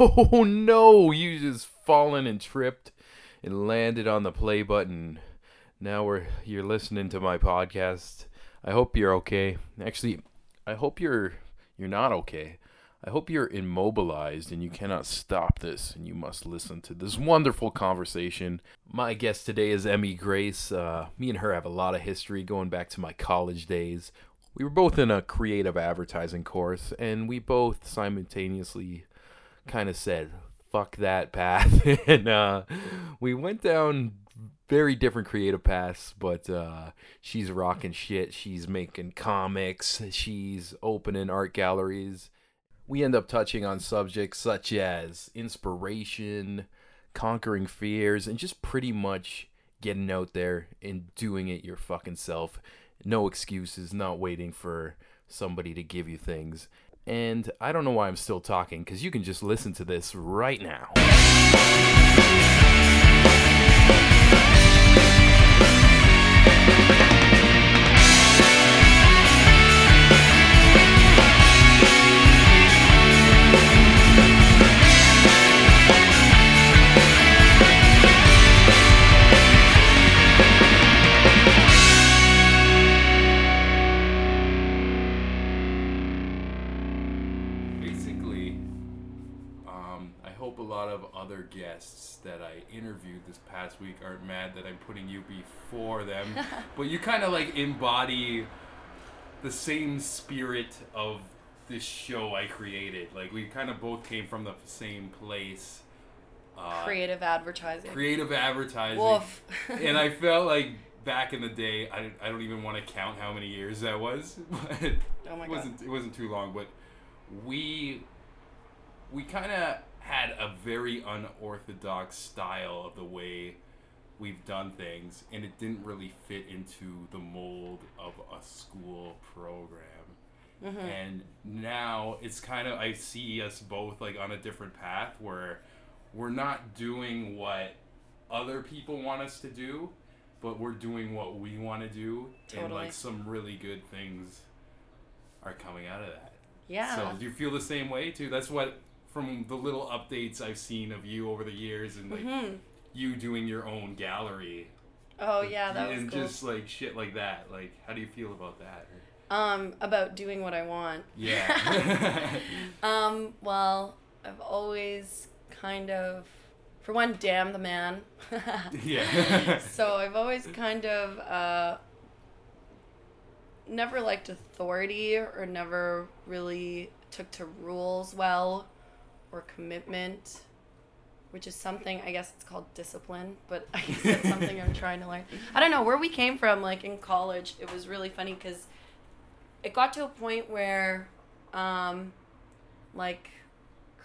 Oh no, you just fallen and tripped and landed on the play button. Now we're you're listening to my podcast. I hope you're okay. Actually, I hope you're you're not okay. I hope you're immobilized and you cannot stop this and you must listen to this wonderful conversation. My guest today is Emmy Grace. Uh, me and her have a lot of history going back to my college days. We were both in a creative advertising course and we both simultaneously kind of said, fuck that path. and uh, we went down very different creative paths, but uh, she's rocking shit. She's making comics, she's opening art galleries. We end up touching on subjects such as inspiration, conquering fears, and just pretty much getting out there and doing it your fucking self. No excuses, not waiting for somebody to give you things. And I don't know why I'm still talking, because you can just listen to this right now. Lot of other guests that I interviewed this past week aren't mad that I'm putting you before them. but you kind of like embody the same spirit of this show I created. Like we kind of both came from the same place. Uh, Creative advertising. creative advertising. Woof. and I felt like back in the day, I, I don't even want to count how many years that was. But Oh my it wasn't it wasn't too long, but we we kind of had a very unorthodox style of the way we've done things, and it didn't really fit into the mold of a school program. Mm-hmm. And now it's kind of I see us both like on a different path where we're not doing what other people want us to do, but we're doing what we want to do, and like some really good things are coming out of that. Yeah. So do you feel the same way too? That's what from the little updates I've seen of you over the years and like hmm you doing your own gallery. Oh yeah, that was and cool. just like shit like that. Like how do you feel about that? Um, about doing what I want. Yeah. Um, well, I've always kind of, for one, damn the man. yeah. so I've always kind of uh, never liked authority or never really took to rules well or commitment which is something i guess it's called discipline but i guess it's something i'm trying to learn i don't know where we came from like in college it was really funny because it got to a point where um like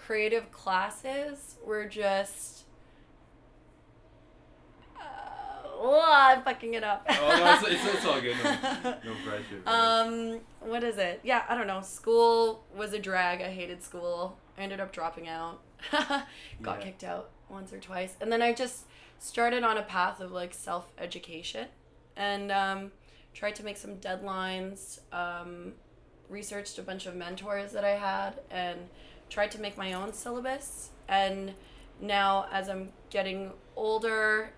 creative classes were just uh, oh, I'm fucking it up. oh, no, it's, it's, it's all good. No, no pressure. Um, what is it? Yeah, I don't know. School was a drag. I hated school. I ended up dropping out. Got Yeah. kicked out once or twice. And then I just started on a path of like self education and um, tried to make some deadlines, um, researched a bunch of mentors that I had, and tried to make my own syllabus. And now, as I'm getting older,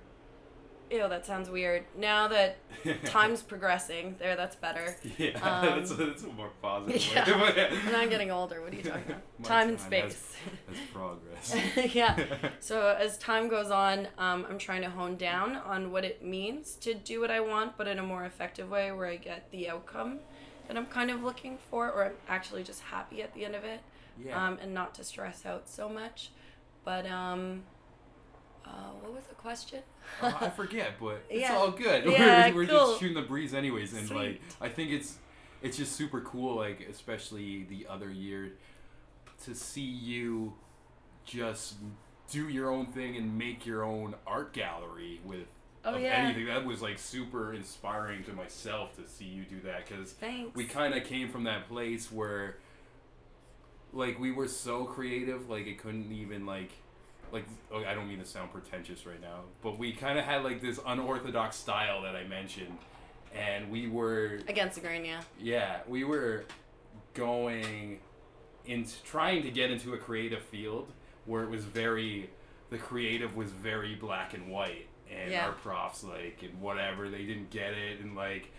ew, that sounds weird. Now that time's progressing, there, that's better. yeah, um, that's, that's a more positive Yeah. way. I'm not getting older. What are you talking about? My time and space. That's progress. yeah. So as time goes on, um, I'm trying to hone down on what it means to do what I want, but in a more effective way where I get the outcome that I'm kind of looking for, or I'm actually just happy at the end of it, Yeah. um, and not to stress out so much. But um, uh, what was the question? Oh, I forget, but it's Yeah. all good. Yeah, we're we're cool. just shooting the breeze anyways, and like I think it's it's just super cool, like especially the other year, to see you just do your own thing and make your own art gallery with Oh, of yeah. anything. That was like super inspiring to myself to see you do that because we kind of came from that place where like we were so creative like it couldn't even like like I don't mean to sound pretentious right now, but we kind of had like this unorthodox style that I mentioned, and we were Against the grain, yeah. yeah we were going into trying to get into a creative field where it was very the creative was very black and white and Yeah. our profs like and whatever they didn't get it and like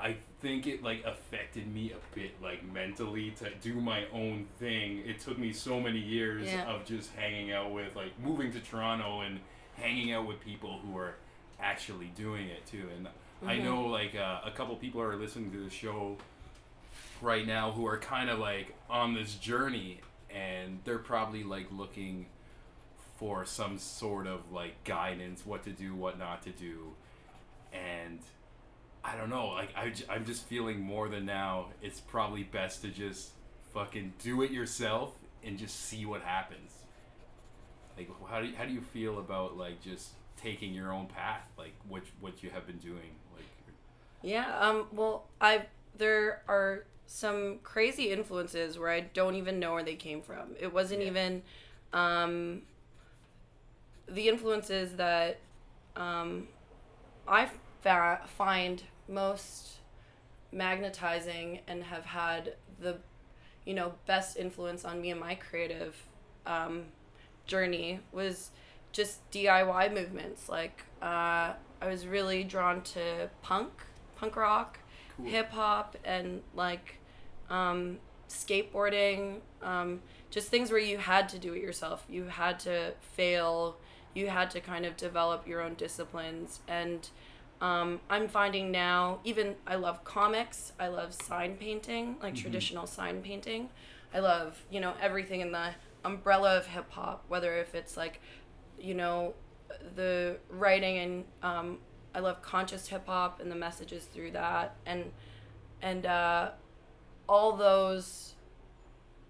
I think it like affected me a bit like mentally to do my own thing. It took me so many years Yeah. of just hanging out with like moving to Toronto and hanging out with people who are actually doing it too. And I Mhm. know like uh, a couple people are listening to the show right now who are kind of like on this journey and they're probably like looking for some sort of like guidance what to do what not to do and i don't know like I, i'm just feeling more than now it's probably best to just fucking do it yourself and just see what happens like how do you, how do you feel about like just taking your own path like what what you have been doing like Yeah. Um. Well, I there are some crazy influences where I don't even know where they came from. It wasn't Yeah. even um, the influences that um, I fa- find most magnetizing and have had the you know best influence on me and my creative um, journey was just DIY movements. Like uh, I was really drawn to punk, punk rock, Cool. hip hop, and like um, skateboarding. Um, just things where you had to do it yourself. You had to fail. You had to kind of develop your own disciplines. And um, I'm finding now, even I love comics. I love sign painting, like Mhm. traditional sign painting. I love, you know, everything in the umbrella of hip hop, whether if it's like, you know, the writing and um, I love conscious hip hop and the messages through that and and uh, all those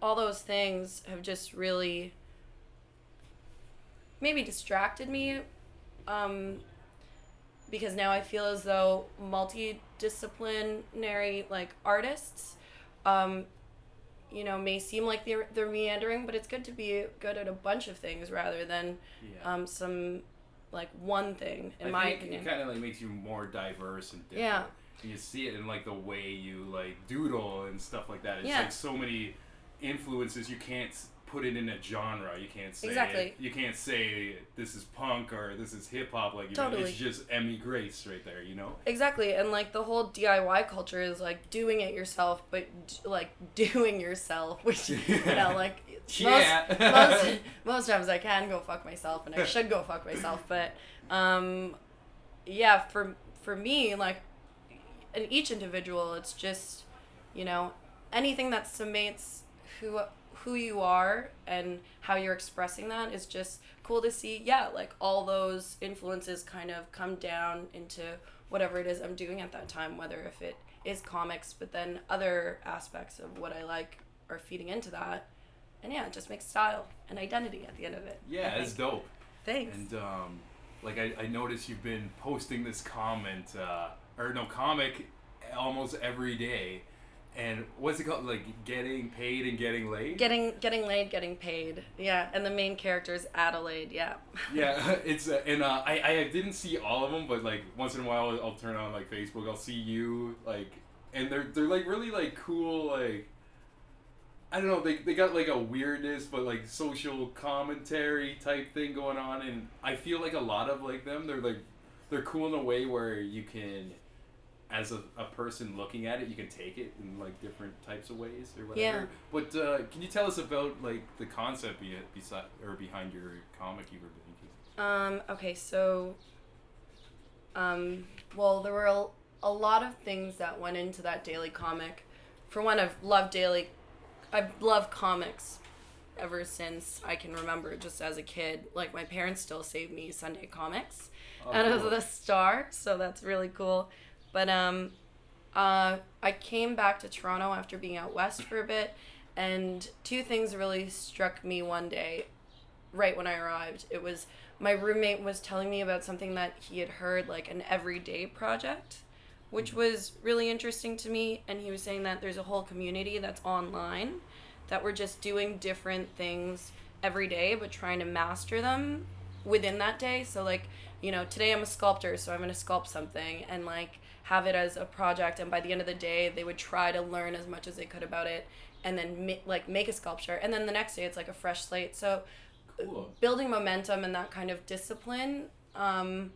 all those things have just really maybe distracted me um, because now I feel as though multidisciplinary like artists um, you know may seem like they're they're meandering but it's good to be good at a bunch of things rather than yeah um, some like one thing in I my opinion it kind of like makes you more diverse and different. Yeah. And you see it in like the way you like doodle and stuff like that. It's Yeah. like so many influences. You can't put it in a genre. You can't say Exactly. You can't say this is punk or this is hip hop. Like you know, Totally. it's just Emmy Grace right there. You know. Exactly, and like the whole DIY culture is like doing it yourself, but d- like doing yourself, which you know, like Yeah. most most most times I can go fuck myself, and I should go fuck myself, but um, yeah, for for me, like in each individual, it's just you know anything that summates who who you are and how you're expressing that is just cool to see. Yeah, like all those influences kind of come down into whatever it is I'm doing at that time, whether if it is comics, but then other aspects of what I like are feeding into that. And yeah, it just makes style and identity at the end of it. Yeah, it's dope. Thanks. And um, like I, I noticed you've been posting this comment uh, or no comic almost every day. And what's it called? Like getting paid and getting laid. getting getting laid, getting paid. Yeah, and the main character is Adelaide. Yeah. yeah, it's uh, and uh, I I didn't see all of them, but like once in a while I'll turn on like Facebook, I'll see you like, and they're they're like really like cool like. I don't know. They, they got like a weirdness, but like social commentary type thing going on, and I feel like a lot of like them, they're like, they're cool in a way where you can, as a, a person looking at it, you can take it in like different types of ways or whatever. Yeah. But uh, can you tell us about like the concept be, beside or behind your comic you were making? Um, okay, so, um, well, there were a, a lot of things that went into that daily comic. For one, I've loved daily, I've loved comics ever since I can remember, just as a kid. Like, my parents still save me Sunday comics Oh, out of the Star, so that's really cool. But, um, uh, I came back to Toronto after being out west for a bit, and two things really struck me one day right when I arrived. It was my roommate was telling me about something that he had heard, like an everyday project, which was really interesting to me. And he was saying that there's a whole community that's online that we're just doing different things every day, but trying to master them within that day. So, like, you know, today I'm a sculptor, so I'm going to sculpt something and, like, have it as a project. And by the end of the day, they would try to learn as much as they could about it and then ma- like make a sculpture and then the next day it's like a fresh slate so Cool. building momentum and that kind of discipline um,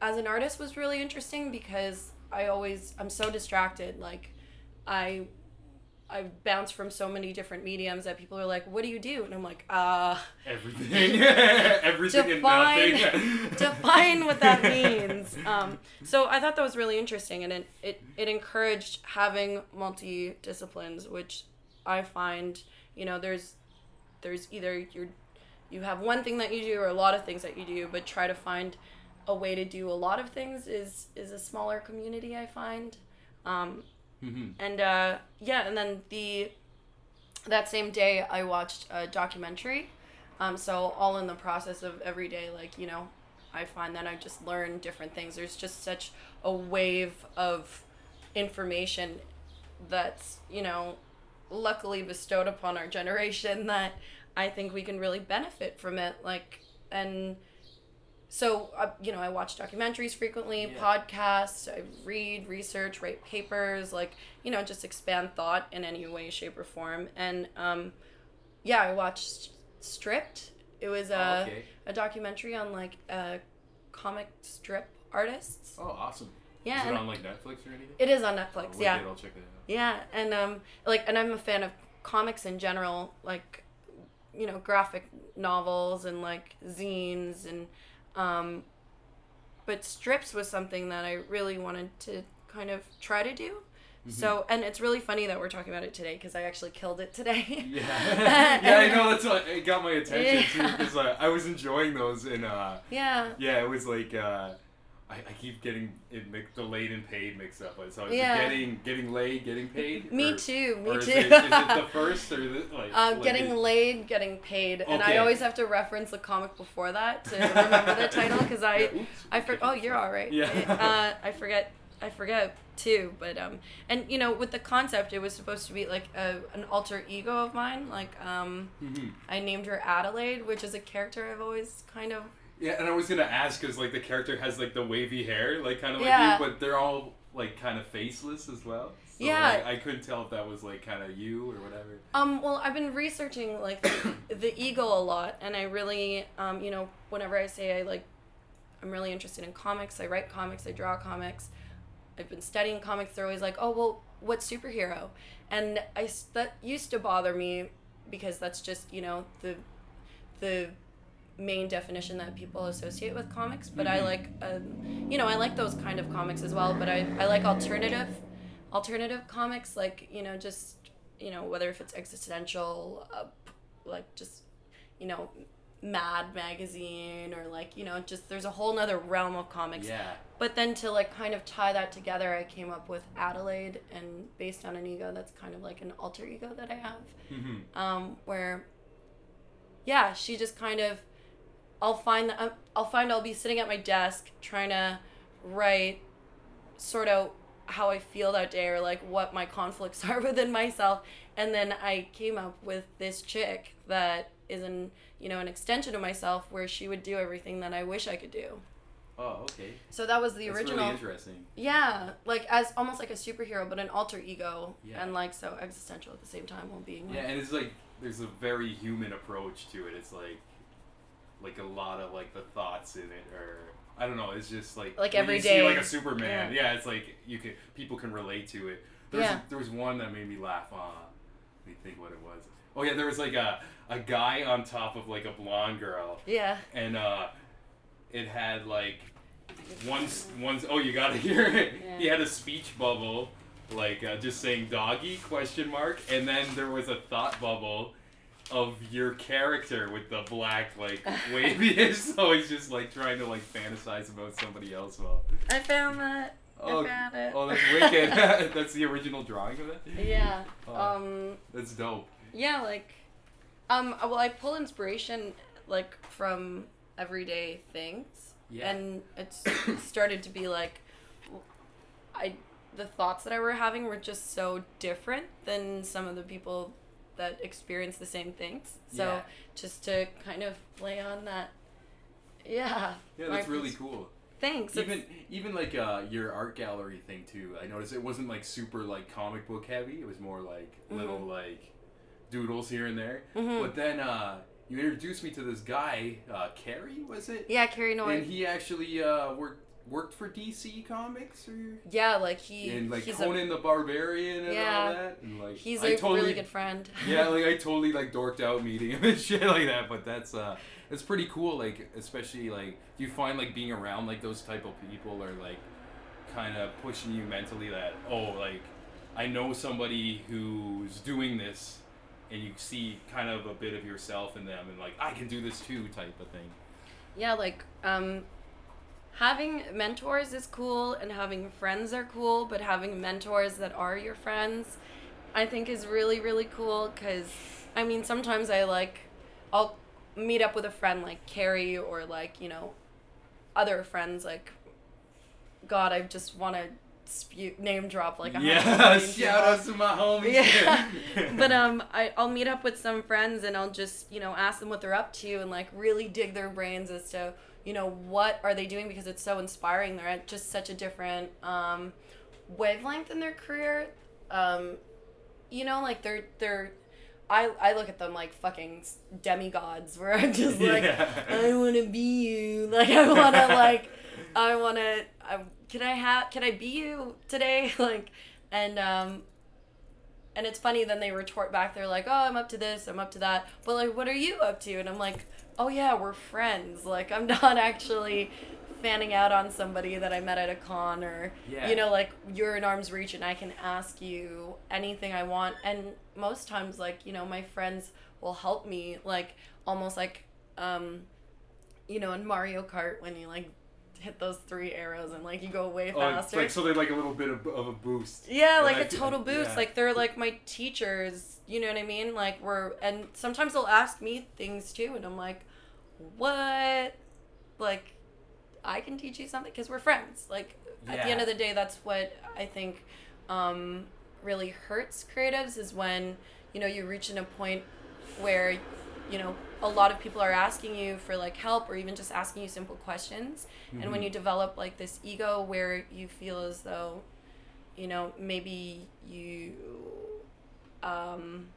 as an artist was really interesting because i always i'm so distracted like i i bounce from so many different mediums that people are like what do you do and i'm like uh Everything. Everything Define- and nothing. define what that means. Um, so I thought that was really interesting, and it, it, it encouraged having multi disciplines, which I find you know there's there's either you're you have one thing that you do or a lot of things that you do, but try to find a way to do a lot of things is is a smaller community. I find. Um, Mhm. and uh, yeah, and then the that same day I watched a documentary. Um, so all in the process of every day, like you know, I find that I just learn different things. There's just such a wave of information that's you know, luckily bestowed upon our generation that I think we can really benefit from it. Like and so uh, you know i watch documentaries frequently Yeah. podcasts i read research write papers like you know just expand thought in any way shape or form and um, yeah i watched stripped it was a, Oh, okay. a documentary on like uh, comic strip artists Oh, awesome. yeah Is it on like Netflix or anything? it is on Oh, netflix wicked, yeah I'll check that out. yeah, and um, like, and I'm a fan of comics in general, like, you know, graphic novels and like zines and, um, but strips was something that I really wanted to kind of try to do. So, and it's really funny that we're talking about it today because I actually killed it today. Yeah. yeah, I know. That's what it got my attention too because uh, I was enjoying those and uh, yeah. yeah, it was like uh, I, I keep getting it mix, the laid and paid mixed up. Like, So is Yeah. getting getting laid, getting paid? Me Or- too. Me too. is It, is it the first or the like? Uh, like getting it- laid, getting paid, and I always have to reference the comic before that to remember the title because I, Yeah, oops. I for, oh you're all right. Yeah. Uh, I forget, I forget too, but um, and you know with the concept, it was supposed to be like a an alter ego of mine. Like um, Mhm. I named her Adelaide, which is a character I've always kind of Yeah, and I was gonna ask because like the character has like the wavy hair, like kind of Yeah. like you, but they're all like kind of faceless as well. So, Yeah. like, I couldn't tell if that was like kind of you or whatever. Um, well, I've been researching like the, the eagle a lot, and I really, um, you know, whenever I say I like, I'm really interested in comics. I write comics. I draw comics. I've been studying comics. They're always like, oh well, what superhero? And I that used to bother me because that's just you know the the main definition that people associate with comics. But I Mhm. like, um, you know, I like those kind of comics as well. But I I like alternative alternative comics like you know just you know whether if it's existential uh, like just you know mad magazine or like you know just there's a whole nother realm of comics Yeah. but then to like kind of tie that together i came up with adelaide and based on an ego that's kind of like an alter ego that i have Mm-hmm. um, where yeah she just kind of i'll find that um, i'll find i'll be sitting at my desk trying to write sort out how i feel that day or like what my conflicts are within myself and then i came up with this chick that is an you know an extension of myself where she would do everything that i wish i could do Oh, okay. so that was the That's original really interesting. yeah like as almost like a superhero but an alter ego Yeah. and like so existential at the same time while being like, Yeah, and it's like there's a very human approach to it. It's like like a lot of like the thoughts in it or I don't know, it's just like Like every you day. see like a Superman. Yeah. it's like you can people can relate to it. There was Yeah. there was one that made me laugh on let me think what it was. Oh yeah, there was like a a guy on top of like a blonde girl yeah and uh it had like one one's oh you gotta hear it Yeah. he had a speech bubble like uh, just saying doggy question mark and then there was a thought bubble of your character with the black like waviness so he's just like trying to like fantasize about somebody else well i found that oh, i found it oh that's wicked that's the original drawing of it Yeah. Oh. Um. that's dope Yeah. Like, um. Well, I pull inspiration like from everyday things, Yeah. and it's started to be like, I the thoughts that I were having were just so different than some of the people that experience the same things. So Yeah. just to kind of play on that. Yeah. yeah that's really cool thanks. It's- even even like uh, your art gallery thing too. I noticed it wasn't like super like comic book heavy. It was more like little like doodles here and there. Mhm. But then uh, you introduced me to this guy, uh, Cary, was it? yeah, Cary Nord. And he actually uh, worked worked for DC Comics or yeah, like he and like he's Conan the Barbarian and Yeah. all that. And like he's I a totally, really good friend. yeah, like I totally like dorked out meeting him and shit like that. But that's uh, it's pretty cool. Like especially like, do you find like being around like those type of people are like kind of pushing you mentally that oh like I know somebody who's doing this, and you see kind of a bit of yourself in them, and like I can do this too type of thing. yeah, like um, having mentors is cool, and having friends are cool, but having mentors that are your friends, I think is really really cool. Cause I mean, sometimes I like, I'll meet up with a friend like Cary or like you know, other friends like. God, I just want to spew name drop like a hundred Yeah, shout out to my homies. Yeah. but um I, I'll meet up with some friends and I'll just, you know, ask them what they're up to and like really dig their brains as to, you know, what are they doing because it's so inspiring. They're at just such a different um wavelength in their career. Um you know, like they're they're I, I look at them like fucking demigods where I'm just like Yeah. I want to be you like I want to like I want to can I have can I be you today like and um and it's funny then they retort back they're like oh I'm up to this I'm up to that but like what are you up to and I'm like oh yeah we're friends like I'm not actually fanning out on somebody that I met at a con or Yeah. you know like you're in arm's reach and I can ask you anything I want and most times like you know my friends will help me like almost like um you know in Mario Kart when you like hit those three arrows and like you go way Oh, faster like so they're like a little bit of, of a boost. yeah, like I a total boost. yeah. Like they're like my teachers. You know what I mean? Like we're and sometimes they'll ask me things too, and I'm like, what? Like, I can teach you something because we're friends. Like at the end of the day, that's what I think um, really hurts creatives is when you know you reach in a point where you know a lot of people are asking you for like help or even just asking you simple questions and when Mhm. you develop like this ego where you feel as though you know maybe you um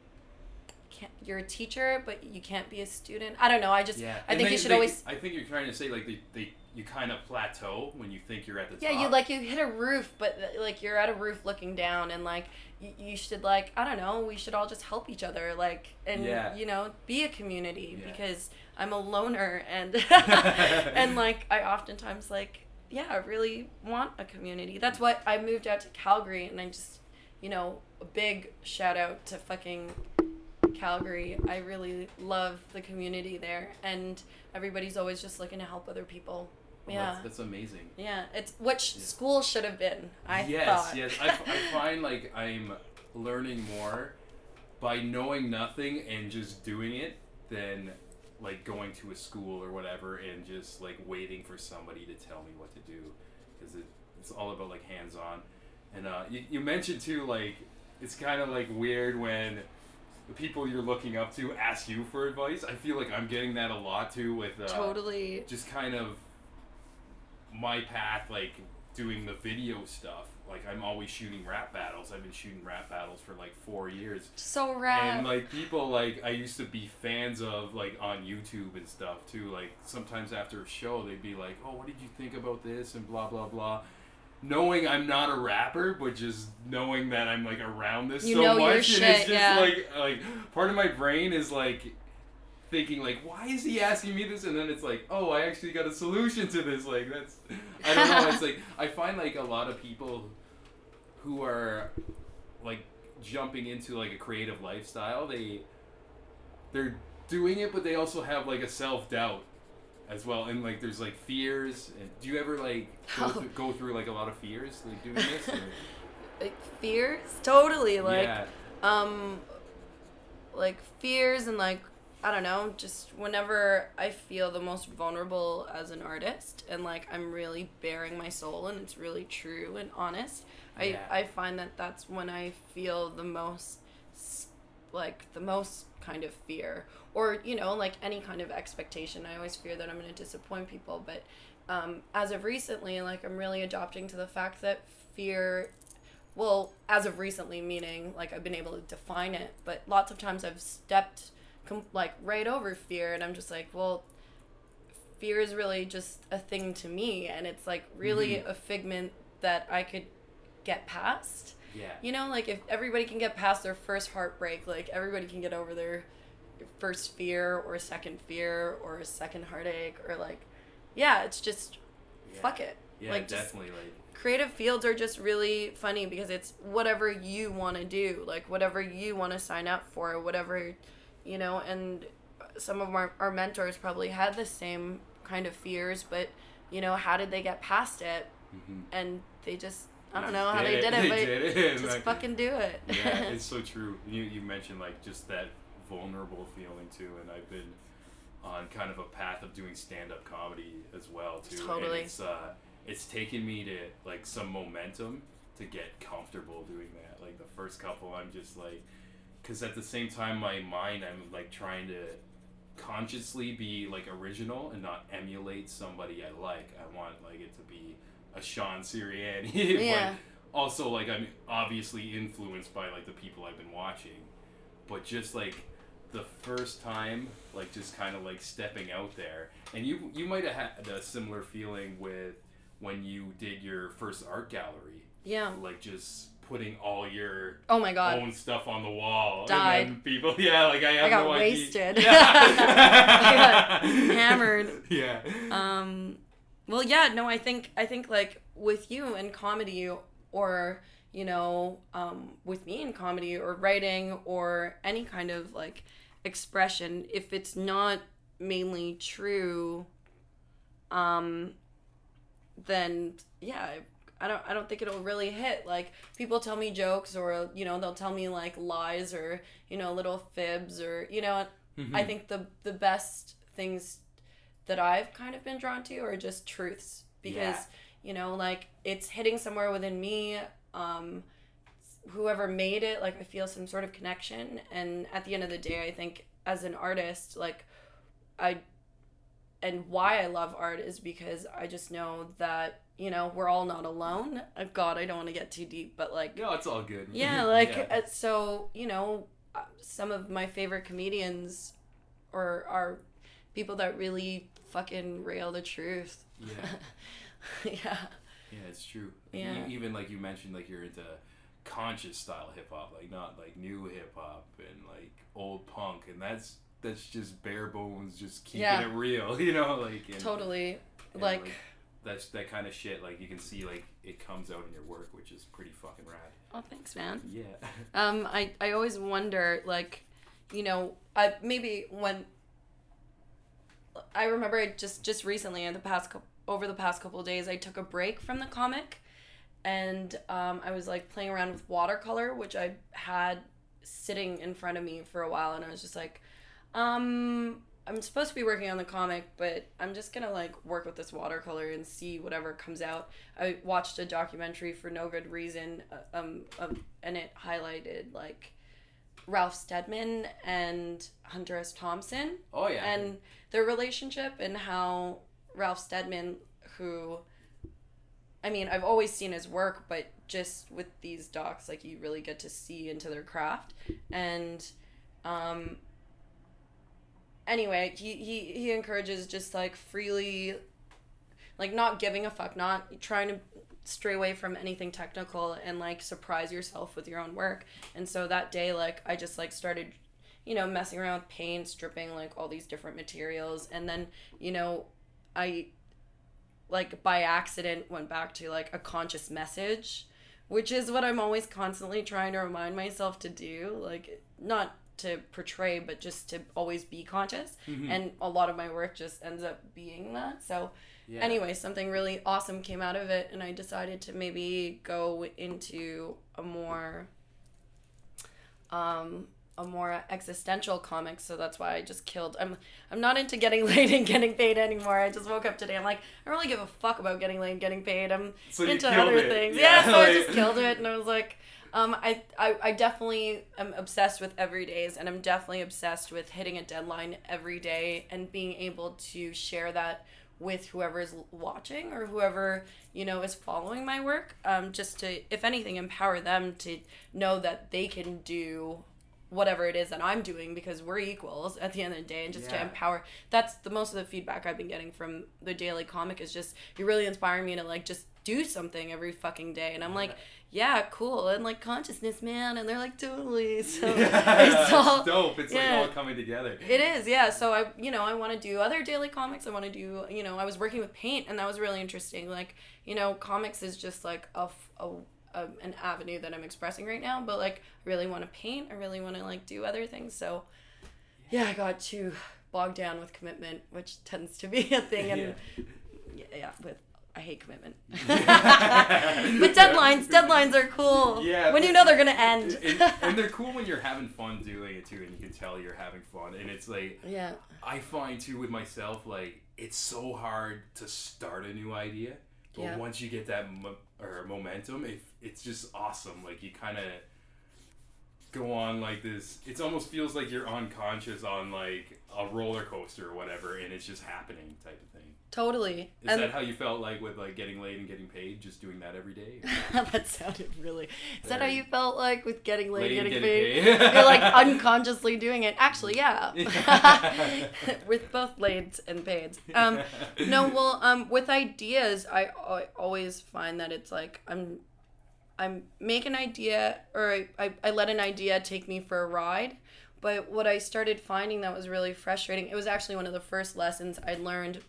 can't you're a teacher but you can't be a student i don't know i just Yeah. i And think they- you should they- always I think you're trying to say like they, they you kind of plateau when you think you're at the yeah top. you like you hit a roof but like you're at a roof looking down and like you, you should like i don't know we should all just help each other like and Yeah. you know be a community Yeah. because i'm a loner and and like i oftentimes like yeah i really want a community that's what i moved out to calgary and i just you know a big shout out to fucking calgary i really love the community there and everybody's always just looking to help other people yeah That's, that's amazing. yeah, it's which Yeah. school should have been. I yes, thought. yes. I find like I'm learning more by knowing nothing and just doing it than like going to a school or whatever and just like waiting for somebody to tell me what to do because it, it's all about like hands on. And uh, you, you mentioned too like it's kind of like weird when the people you're looking up to ask you for advice. I feel like I'm getting that a lot too with uh, totally. just kind of my path, like doing the video stuff. Like I'm always shooting rap battles. I've been shooting rap battles for like four years, So rad. and like people like I used to be fans of like on YouTube and stuff too. Like sometimes after a show, they'd be like, "Oh, what did you think about this?" and blah blah blah. Knowing I'm not a rapper, but just knowing that I'm like around this You so much, and it's just yeah. like like part of my brain is like thinking like why is he asking me this? And then it's like oh i actually got a solution to this. Like that's i don't know it's like i find like a lot of people who are like jumping into like a creative lifestyle they they're doing it but they also have like a self-doubt as well. And like there's like fears. And do you ever like go, Oh. through, go through like a lot of fears like doing this like fears, totally. Like yeah. um, like fears and like I don't know. Just whenever I feel the most vulnerable as an artist, and like I'm really bearing my soul, and it's really true and honest. I Yeah. I find that that's when I feel the most like the most kind of fear or you know like any kind of expectation i always fear that i'm going to disappoint people but um, as of recently like i'm really adopting to the fact that fear well as of recently meaning like i've been able to define it but lots of times i've stepped com- like right over fear and i'm just like well fear is really just a thing to me and it's like really Mhm. a figment that i could get past Yeah. you know, like if everybody can get past their first heartbreak, like everybody can get over their first fear or second fear or a second heartache or like, yeah, it's just Yeah. fuck it. Yeah, like definitely. Like creative fields are just really funny because it's whatever you want to do, like whatever you want to sign up for, whatever, you know, and some of our, our mentors probably had the same kind of fears, but you know, how did they get past it? mhm. And they just, I don't know how they did it, They but did it. just Like, fucking do it. yeah, it's so true. You you mentioned like just that vulnerable feeling too, and I've been on kind of a path of doing stand up comedy as well too. Totally. And it's uh, it's taken me to like some momentum to get comfortable doing that. Like the first couple, I'm just like, because at the same time, my mind, I'm like trying to consciously be like original and not emulate somebody I like. I want like it to be a Sean Sirianni. Yeah. But also like I'm obviously influenced by like the people I've been watching. But just like the first time, like just kind of like stepping out there, and you you might have had a similar feeling with when you did your first art gallery, yeah. like just putting all your Oh my god. own stuff on the wall. Died. And then people, yeah, like I have I got no idea. wasted. Yeah. I got hammered. Yeah. Um well yeah, no, I think I think like with you in comedy or you know, um, with me in comedy or writing or any kind of like expression, if it's not mainly true, um, then yeah, I don't I don't think it'll really hit. Like people tell me jokes or you know they'll tell me like lies or you know little fibs or you know Mm-hmm. I think the the best things that I've kind of been drawn to are just truths because Yeah. you know like it's hitting somewhere within me um whoever made it like I feel some sort of connection and at the end of the day I think as an artist like I and why I love art is because I just know that you know we're all not alone. God, I don't want to get too deep, but like No, it's all good. yeah, like Yeah. uh, so you know, uh, some of my favorite comedians, or are people that really fucking rail the truth. yeah. yeah. Yeah, it's true. Yeah. E- even like you mentioned, like you're into conscious style hip hop, like not like new hip hop and like old punk, and that's that's just bare bones, just keeping Yeah. it real, you know, like and, Totally. and, like, that's that kind of shit. Like you can see, like it comes out in your work, which is pretty fucking rad. oh, thanks, man. Yeah. Um, I I always wonder, like, you know, I maybe when I remember it just just recently in the past couple over the past couple of days, I took a break from the comic, and um, I was like playing around with watercolor, which I had sitting in front of me for a while, and I was just like, um. I'm supposed to be working on the comic, but I'm just gonna like work with this watercolor and see whatever comes out. I watched a documentary for no good reason, uh, um, um, and it highlighted like Ralph Steadman and Hunter S. Thompson Oh yeah. and their relationship and how Ralph Steadman, who, I mean, I've always seen his work, but just with these docs, like you really get to see into their craft. And, um, anyway, he, he, he encourages just like freely, like not giving a fuck, not trying to stray away from anything technical and like surprise yourself with your own work. And so that day, like, I just like started you know, messing around with paint, stripping like all these different materials. And then, you know, I like by accident went back to like a conscious message, which is what I'm always constantly trying to remind myself to do. Like, not to portray, but just to always be conscious. Mhm. And a lot of my work just ends up being that. So, yeah. anyway, something really awesome came out of it, and I decided to maybe go into a more, um, a more existential comic. So that's why I just killed. I'm I'm not into getting laid and getting paid anymore. I just woke up today. I'm like, I don't really give a fuck about getting laid and getting paid. I'm So into other it. things. Yeah, Yeah, so I just killed it, and I was like, Um, I, I, I definitely am obsessed with every days, and I'm definitely obsessed with hitting a deadline every day and being able to share that with whoever is watching or whoever you know is following my work. Um, just to, if anything, empower them to know that they can do whatever it is that I'm doing because we're equals at the end of the day and just to empower that's the most of the feedback I've been getting from the daily comic is just you're really inspiring me to like just do something every fucking day and I'm like yeah cool and like consciousness man and they're like totally so it's all It's dope. It's yeah. like all coming together. it is, yeah. So I, you know, I want to do other daily comics. I want to do, you know, I was working with paint, and that was really interesting. Like, you know, comics is just like a an avenue that I'm expressing right now. But like, I really want to paint. I really want to like do other things. So, yeah, I got too bogged down with commitment, which tends to be a thing. And yeah, yeah with I hate commitment. but deadlines, deadlines are cool. Yeah, when you know they're gonna end. and, and they're cool when you're having fun doing it too, and you can tell you're having fun. And it's like yeah. I find too with myself, like it's so hard to start a new idea, but Yeah. once you get that mo- or momentum, it, it's just awesome. Like you kind of go on like this. It almost feels like you're unconscious on like a roller coaster or whatever, and it's just happening type of thing. Totally. Is that how you felt like with like getting laid and getting paid, just doing that every day? that sounded really. Is that how you felt like with getting laid, Laid and getting, getting paid? paid. You're like unconsciously doing it. Actually, yeah. Yeah. with both laid and paid. Um, no, well, um, with ideas, I, I always find that it's like I'm, I'm make an idea or I, I, I let an idea take me for a ride. But what I started finding that was really frustrating, it was actually one of the first lessons I learned,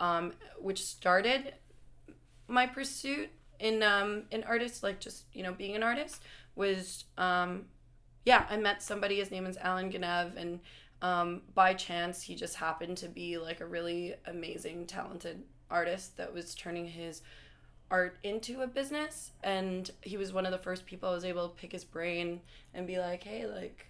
um, which started my pursuit in um in artists like just you know being an artist was um yeah i met somebody his name is alan ganev and um by chance he just happened to be like a really amazing talented artist that was turning his art into a business and he was one of the first people i was able to pick his brain and be like hey like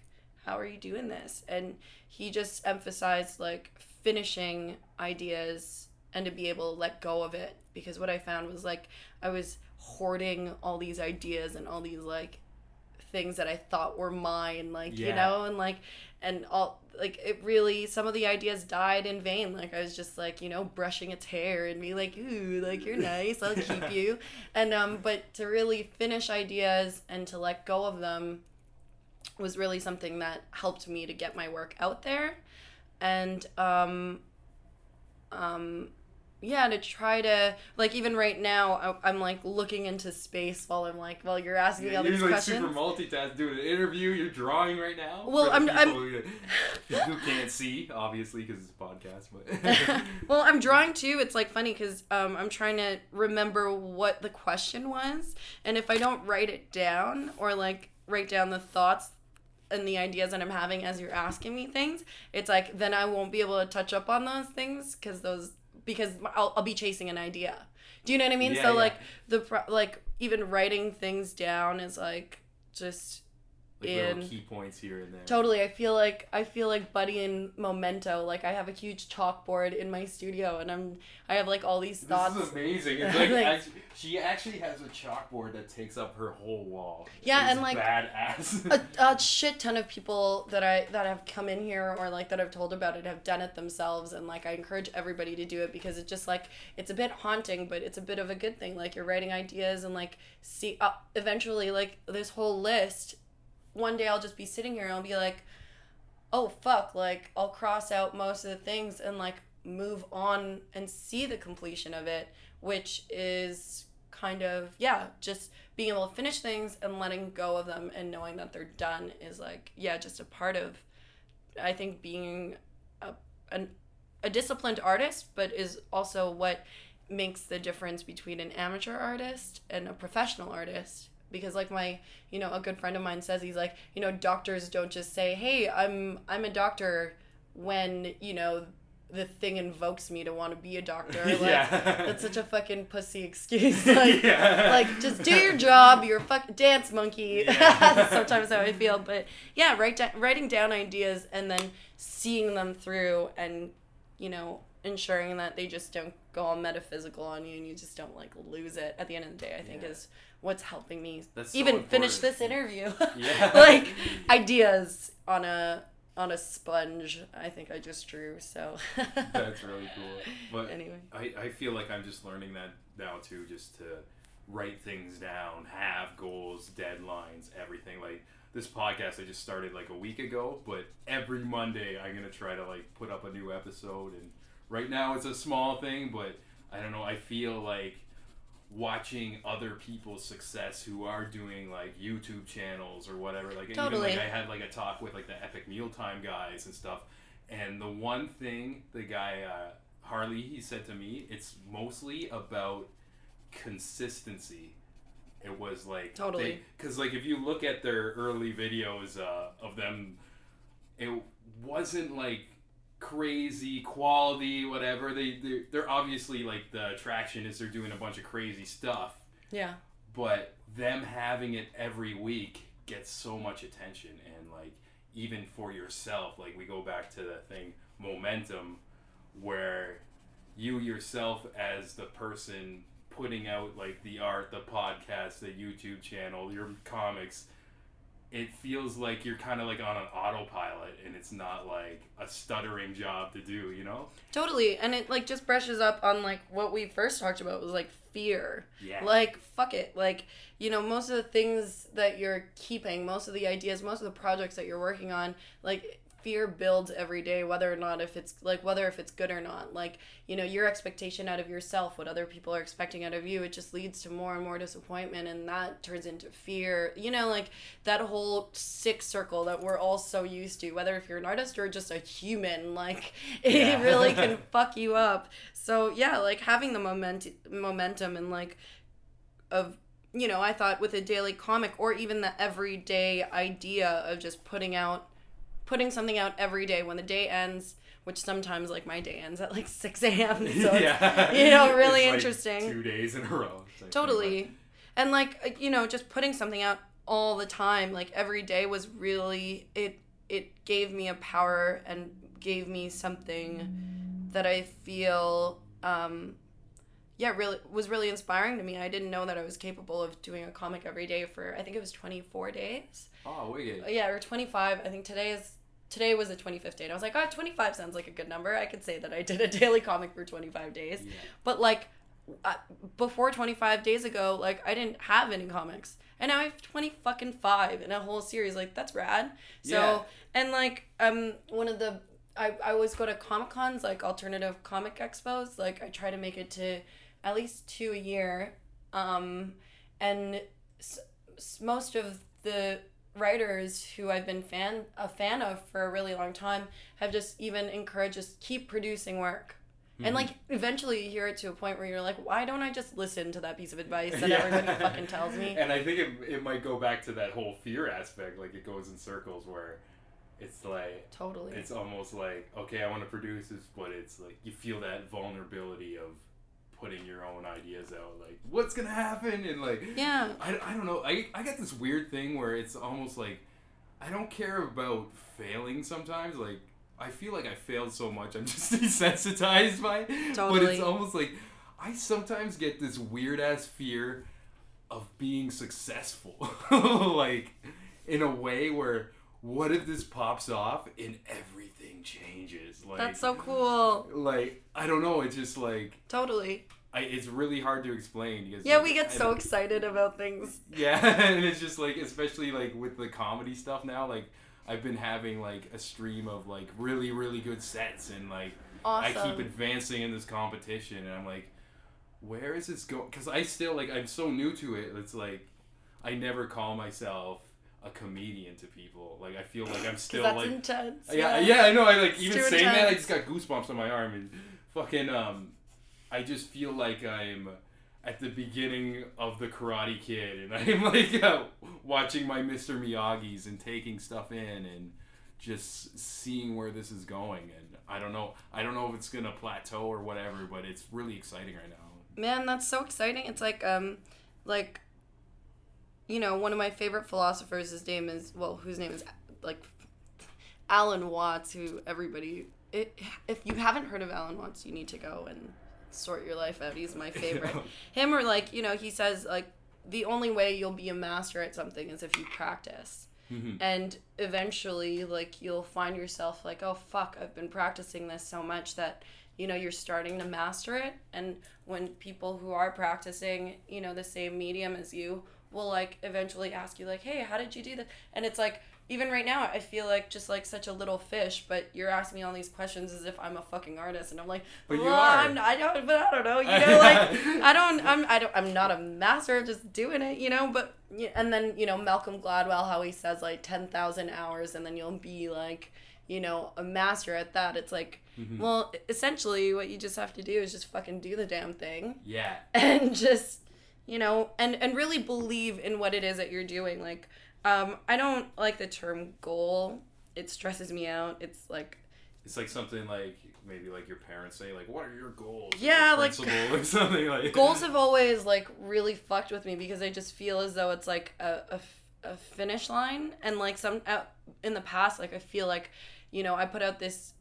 how are you doing this? And he just emphasized like finishing ideas and to be able to let go of it because what i found was like i was hoarding all these ideas and all these like things that i thought were mine like you know and like and all like it really some of the ideas died in vain. Like i was just like you know brushing its hair and be like ooh like you're nice i'll keep you. And um but to really finish ideas and to let go of them was really something that helped me to get my work out there. And um um yeah to try to like even right now I, i'm like looking into space while i'm like well you're asking me all you're these like questions super multitask, doing an interview. You're drawing right now. Well, I'm- I'm- who can't see, obviously, because it's a podcast. But well i'm drawing too it's like funny because um, i'm trying to remember what the question was and if i don't write it down or like write down the thoughts and the ideas that i'm having as you're asking me things it's like then i won't be able to touch up on those things because those because I'll, I'll be chasing an idea do you know what i mean Yeah, so yeah. like the like even writing things down is like just like in little key points here and there. Totally. I feel like I feel like Buddy and Memento. Like I have a huge chalkboard in my studio, and I'm I have like all these thoughts. This is amazing. It's like, Like- actually, she actually has a chalkboard that takes up her whole wall. Yeah, It's and, like, badass. a, a shit ton of people that I that have come in here or like that I've told about it have done it themselves, and like I encourage everybody to do it because it's just like it's a bit haunting, but it's a bit of a good thing. Like you're writing ideas and like see uh, eventually like this whole list. One day I'll just be sitting here and I'll be like, oh fuck, like I'll cross out most of the things and like move on and see the completion of it, which is kind of yeah, just being able to finish things and letting go of them and knowing that they're done is like yeah, just a part of I think being a an, a disciplined artist, but is also what makes the difference between an amateur artist and a professional artist because like my you know a good friend of mine says he's like you know doctors don't just say hey i'm i'm a doctor when you know the thing invokes me to want to be a doctor like yeah. that's such a fucking pussy excuse like yeah. like just do your job you're a fuck dance monkey Yeah. sometimes how i feel but yeah write da- writing down ideas and then seeing them through and you know, ensuring that they just don't go all metaphysical on you and you just don't like lose it at the end of the day, I think Yeah. is what's helping me That's so even finish this interview. Yeah. like ideas on a on a sponge, I think I just drew. So That's really cool. But anyway. I, I feel like I'm just learning that now too, just to write things down, have goals, deadlines, everything. Like this podcast I just started like a week ago, but every Monday I'm gonna try to like put up a new episode and right now it's a small thing, but I don't know, I feel like watching other people's success who are doing like YouTube channels or whatever. Like even Totally. like I had like a talk with like the Epic Mealtime guys and stuff. And the one thing the guy uh, Harley he said to me, it's mostly about consistency. It was like Totally. because like if you look at their early videos uh, of them, it wasn't like crazy quality whatever. They they're, they're obviously like the attraction is they're doing a bunch of crazy stuff. Yeah. but them having it every week gets so much attention. And like even for yourself like we go back to the thing momentum where you yourself as the person putting out like the art the podcast the youtube channel your comics it feels like you're kind of like on an autopilot and it's not like a stuttering job to do you know Totally. And it like just brushes up on like what we first talked about was like fear. yeah Like fuck it. Like, you know, most of the things that you're keeping, most of the ideas, most of the projects that you're working on, like fear builds every day whether or not if it's like whether if it's good or not. Like you know your expectation out of yourself what other people are expecting out of you it just leads to more and more disappointment and that turns into fear. You know like that whole sick circle that we're all so used to whether if you're an artist or just a human like it Yeah. really can fuck you up. So yeah like having the moment momentum and like of you know i thought with a daily comic or even the everyday idea of just putting out putting something out every day when the day ends which sometimes like my day ends at like 6 a.m so it's, yeah. you know really It's, like, interesting two days in a row. Like, totally. and like uh, you know just putting something out all the time like every day was really it it gave me a power and gave me something that i feel um yeah really was really inspiring to me. I didn't know that i was capable of doing a comic every day for i think it was 24 days. Oh wicked. Yeah or 25 i think today is today was the 25th day and i was like oh 25 sounds like a good number i could say that i did a daily comic for 25 days yeah. but like uh, before 25 days ago, like I didn't have any comics, and now I have 20 fucking five in a whole series. Like that's rad. So Yeah. and like um one of the I I always go to comic cons like alternative comic expos. Like I try to make it to at least two a year, um, and s- s- most of the writers who I've been fan a fan of for a really long time have just even encouraged us keep producing work. And hmm. like eventually you hear it to a point where you're like, why don't I just listen to that piece of advice that Yeah. everybody fucking tells me? And I think it, it might go back to that whole fear aspect. Like it goes in circles where it's like Totally. it's almost like okay, I want to produce this, but it's like you feel that vulnerability of putting your own ideas out. Like what's gonna happen? And like yeah. I, I don't know. I, I got this weird thing where it's almost like I don't care about failing sometimes. Like I feel like I failed so much, I'm just desensitized by it. But it's almost like I sometimes get this weird ass fear of being successful. like in a way where what if this pops off and everything changes? Like That's so cool. like I don't know, it's just like Totally. I, it's really hard to explain because Yeah, we get I so excited about things. yeah, and it's just like, especially like with the comedy stuff now, like I've been having like a stream of like really, really good sets, and like Awesome. I keep advancing in this competition, and I'm like, where is this going? Because I still like, I'm so new to it. It's like, I never call myself a comedian to people. Like I feel like I'm still that's like intense. yeah, yeah, I know. I like even saying that, I just got goosebumps on my arm, and fucking um, I just feel like I'm at the beginning of the Karate Kid, and I'm like uh, watching my Mr. Miyagi's and taking stuff in, and just seeing where this is going. And I don't know, I don't know if it's gonna plateau or whatever, but it's really exciting right now. Man, that's so exciting. It's like um like you know, one of my favorite philosophers, his name is well, whose name is like Alan Watts, who everybody it, if you haven't heard of Alan Watts, you need to go and sort your life out. He's my favorite. Him or like you know he says like the only way you'll be a master at something is if you practice. Mhm. And eventually, like, you'll find yourself like, oh, fuck, I've been practicing this so much that, you know, you're starting to master it. And when people who are practicing, you know, the same medium as you will, like, eventually ask you, like, hey, how did you do that? And it's like, even right now, I feel like just like such a little fish, but you're asking me all these questions as if I'm a fucking artist, and I'm like, But you well, are. I'm I don't, but I don't know, you know, like I don't, I'm, I don't, I'm not a master, just doing it, you know. But and then you know Malcolm Gladwell, how he says like ten thousand hours, and then you'll be like, you know, a master at that. It's like, Mhm. well, essentially, what you just have to do is just fucking do the damn thing, Yeah. and just, you know, and and really believe in what it is that you're doing. Like, um, I don't like the term goal. It stresses me out. It's like It's like something like maybe like your parents say like, "What are your goals?" Yeah, Or like- or something like. goals have always like really fucked with me because I just feel as though it's like a a finish line and like some out in the past like I feel like you know I put out this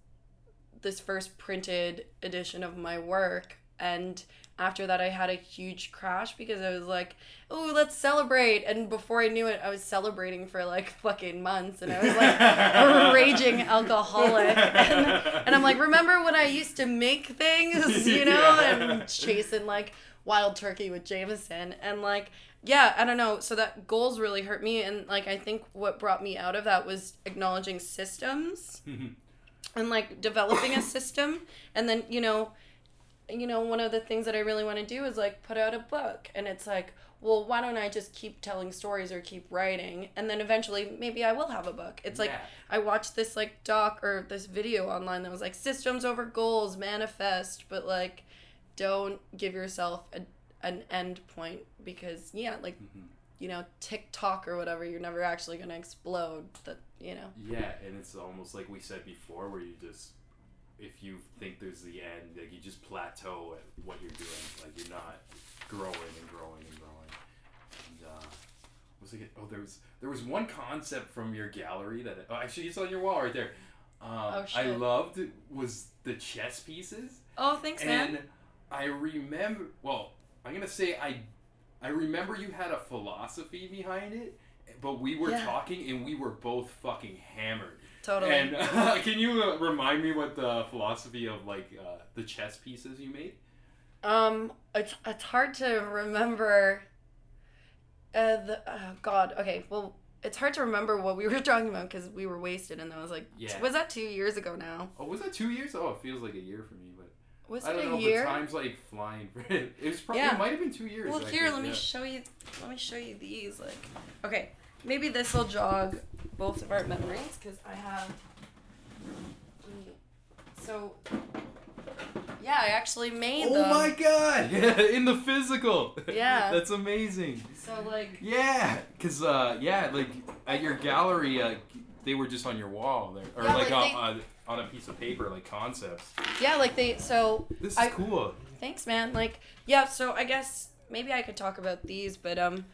this first printed edition of my work and after that I had a huge crash because I was like oh let's celebrate. And before I knew it I was celebrating for like fucking months and I was like a raging alcoholic. And, and I'm like remember when I used to make things you know? Yeah. and chasing like wild turkey with Jameson. And like yeah I don't know. So that goals really hurt me. And like I think what brought me out of that was acknowledging systems mm-hmm. and like developing a system. And then you know you know one of the things that I really want to do is like put out a book. And it's like well why don't I just keep telling stories or keep writing? And then eventually maybe I will have a book. It's like Yeah. I watched this like doc or this video online that was like systems over goals manifest. But like don't give yourself a, an end point because yeah like Mhm. you know TikTok or whatever you're never actually going to explode. That you know. Yeah, and it's almost like we said before, where you just, if you think there's the end, like you just plateau at what you're doing. Like you're not growing and growing and growing. And uh, was it? Oh, there was there was one concept from your gallery that oh, actually it's on your wall right there. Um, Oh, I shit. loved was the chess pieces, oh thanks man and I remember. Well, I'm gonna say I, I remember you had a philosophy behind it. But we were Yeah. talking and we were both fucking hammered. Totally And uh, can you uh, remind me what the philosophy of like uh, the chess pieces you made? Um, it's it's hard to remember. Uh, the oh God. Okay, well, it's hard to remember what we were talking about because we were wasted, and I was like, Yeah. was that two years ago now? Oh, was that two years? Oh, it feels like a year for me, but Was I it don't a know. year? But time's like flying. it was probably Yeah. it might have been two years. Well, actually, here, let me yeah. show you. Let me show you these. Like, okay, maybe this will jog both of our memories because I have. So, yeah, I actually made Oh them. my god! In the physical. Yeah. That's amazing. So like, Yeah, cause uh, yeah, like at your gallery, uh, they were just on your wall there, or Yeah, like, like on, uh, on a piece of paper, like concepts. yeah, like they. So This is I- cool. Thanks, man. Like, yeah, so I guess maybe I could talk about these, but um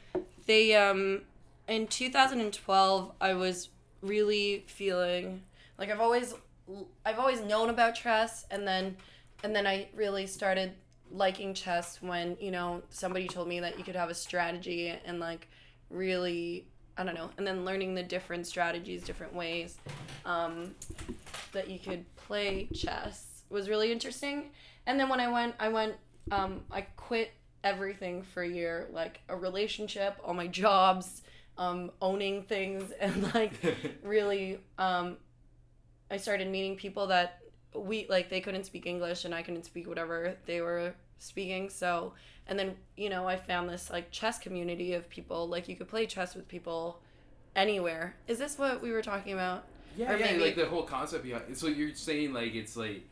they um in 2012 I was really feeling like I've always I've always known about chess and then and then I really started liking chess when, you know, somebody told me that you could have a strategy and like really I don't know, and then learning the different strategies, different ways um, that you could play chess was really interesting. And then when I went, I went, um, I quit everything for a year, like a relationship, all my jobs, um, owning things, and like really, um, I started meeting people that we like they couldn't speak English and I couldn't speak whatever they were speaking. So and then you know I found this like chess community of people like you could play chess with people anywhere. Is this what we were talking about? Yeah, Or yeah, maybe- like the whole concept behind. So you're saying like it's like